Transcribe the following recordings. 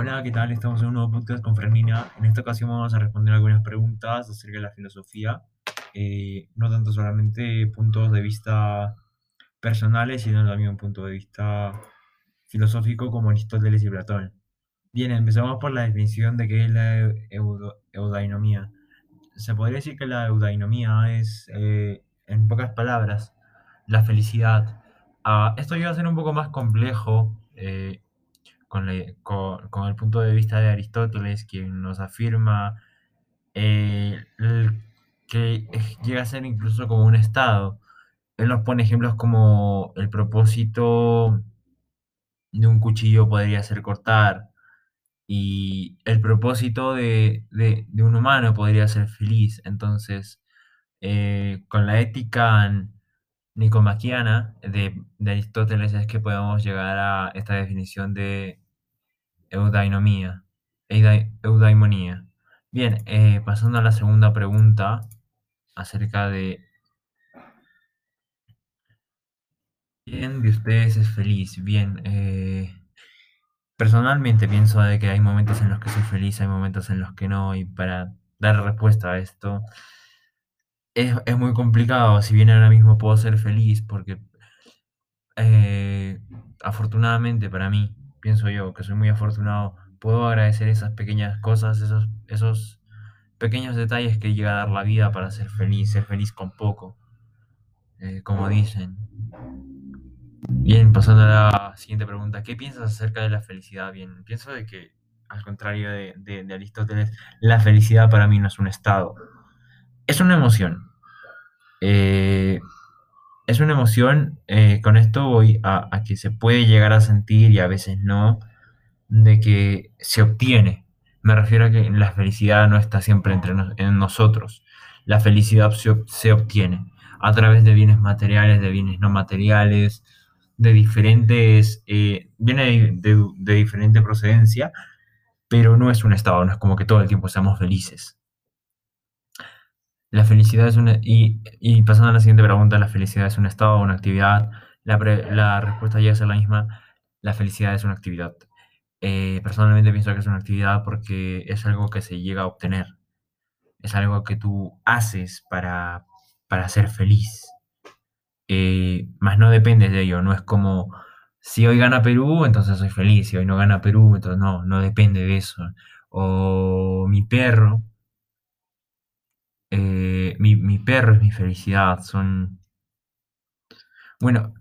Hola, ¿qué tal? Estamos en un nuevo podcast con Fermina. En esta ocasión vamos a responder algunas preguntas acerca de la filosofía, eh, no tanto solamente puntos de vista personales, sino también un punto de vista filosófico como Aristóteles y Platón. Bien, empezamos por la definición de qué es la eudainomía. Se podría decir que la eudainomía es, eh, en pocas palabras, la felicidad. Ah, esto llega a ser un poco más complejo. eh, con, con- el punto de vista de Aristóteles, quien nos afirma eh, que llega a ser incluso como un estado. Él nos pone ejemplos como el propósito de un cuchillo podría ser cortar y el propósito de, de- de un humano podría ser feliz. Entonces, eh, con la ética nicomaquiana de, de Aristóteles es que podemos llegar a esta definición de Eudainomía. eudai- Eudaimonía. Bien, eh, pasando a la segunda pregunta acerca de ¿quién de ustedes es feliz? Bien, eh, personalmente pienso de que hay momentos en los que soy feliz, hay momentos en los que no, y para dar respuesta a esto es, es muy complicado. Si bien ahora mismo puedo ser feliz porque eh, afortunadamente para mí, pienso yo que soy muy afortunado, puedo agradecer esas pequeñas cosas, esos, esos pequeños detalles que llega a dar la vida para ser feliz, ser feliz con poco, eh, como dicen. Bien, pasando a la siguiente pregunta, ¿qué piensas acerca de la felicidad? Bien, pienso de que, al contrario de, de- de Aristóteles, la felicidad para mí no es un estado, es una emoción. Eh, es una emoción, eh, con esto voy a, a que se puede llegar a sentir y a veces no, de que se obtiene. Me refiero a que la felicidad no está siempre entre en nosotros. La felicidad se, ob- se obtiene a través de bienes materiales, de bienes no materiales, de diferentes, eh, viene de, diferente procedencia, pero no es un estado, no es como que todo el tiempo seamos felices. La felicidad es una... Y, y pasando a la siguiente pregunta, ¿la felicidad es un estado o una actividad? La, pre- la respuesta llega a ser la misma. La felicidad es una actividad. Eh, personalmente pienso que es una actividad porque es algo que se llega a obtener. Es algo que tú haces para, para ser feliz. Eh, más no depende de ello. No es como si hoy gana Perú, entonces soy feliz. Si hoy no gana Perú, entonces no, no depende de eso. O mi perro perro es mi felicidad, son... Bueno,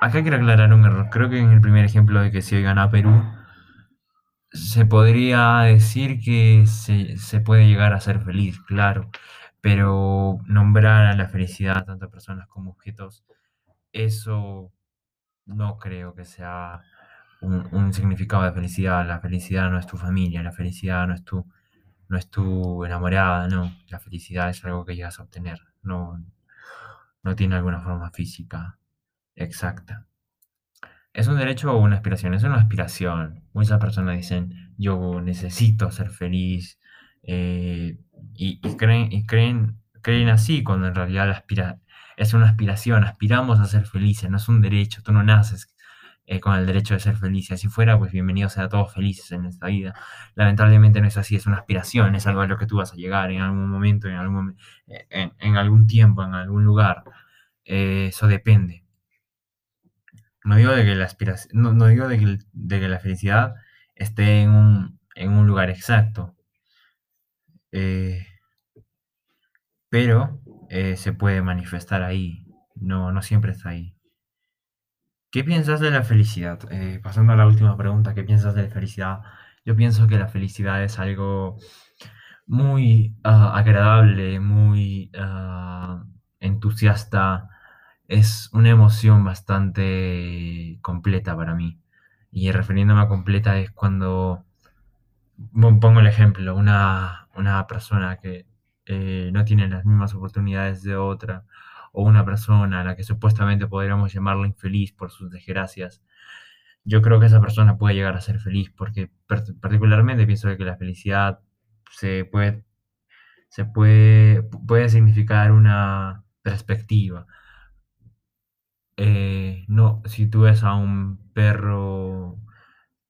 acá quiero aclarar un error. Creo que en el primer ejemplo de que si hoy gana Perú, se podría decir que se, se puede llegar a ser feliz, claro, pero nombrar a la felicidad a personas como objetos, eso no creo que sea un, un significado de felicidad. La felicidad no es tu familia, la felicidad no es tu, no es tu enamorada, no. La felicidad es algo que llegas a obtener, no, no tiene alguna forma física exacta. ¿Es un derecho o una aspiración? Es una aspiración. Muchas personas dicen, yo necesito ser feliz, eh, y, y creen, y creen, creen así, cuando en realidad aspira, es una aspiración, aspiramos a ser felices, no es un derecho, tú no naces eh, con el derecho de ser feliz. Si así fuera, pues bienvenidos a todos felices en esta vida. Lamentablemente no es así, es una aspiración, es algo a lo que tú vas a llegar en algún momento, en algún, en, algún tiempo, en algún lugar. Eh, eso depende. No digo de que la aspiración, no, no digo de que, de que la felicidad esté en un, en un lugar exacto, eh, pero se puede manifestar ahí, no, no siempre está ahí. ¿Qué piensas de la felicidad? Eh, pasando a la última pregunta, ¿qué piensas de la felicidad? Yo pienso que la felicidad es algo muy ah, agradable, muy ah, entusiasta. Es una emoción bastante completa para mí. Y refiriéndome a completa es cuando, pongo el ejemplo, una, una persona que eh, no tiene las mismas oportunidades de otra, o una persona a la que supuestamente podríamos llamarla infeliz por sus desgracias, yo creo que esa persona puede llegar a ser feliz, porque particularmente pienso que la felicidad se puede, se puede, puede significar una perspectiva. Eh, no, si tú ves a un perro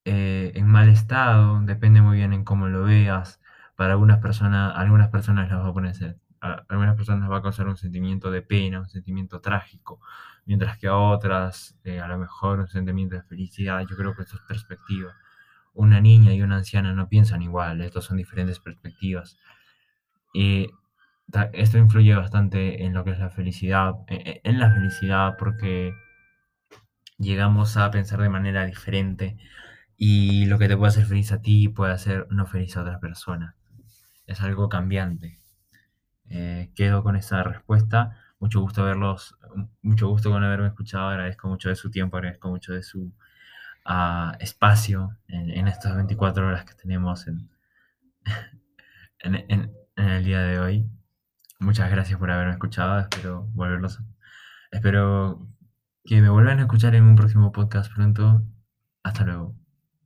eh, en mal estado, depende muy bien en cómo lo veas. Para algunas personas, algunas personas va a poner, a algunas personas va a causar un sentimiento de pena, un sentimiento trágico, mientras que a otras eh, a lo mejor un sentimiento de felicidad. Yo creo que esto es perspectiva. Una niña y una anciana no piensan igual, estos son diferentes perspectivas. Y esto influye bastante en lo que es la felicidad, e, e, en la felicidad porque llegamos a pensar de manera diferente y lo que te puede hacer feliz a ti puede hacer no feliz a otra persona. Es algo cambiante. Eh, quedo con esa respuesta. Mucho gusto verlos, mucho gusto con haberme escuchado. Agradezco mucho de su tiempo, agradezco mucho de su uh, espacio en, en, estas 24 horas que tenemos en, en, en, el día de hoy. Muchas gracias por haberme escuchado. Espero volverlos. Espero que me vuelvan a escuchar en un próximo podcast pronto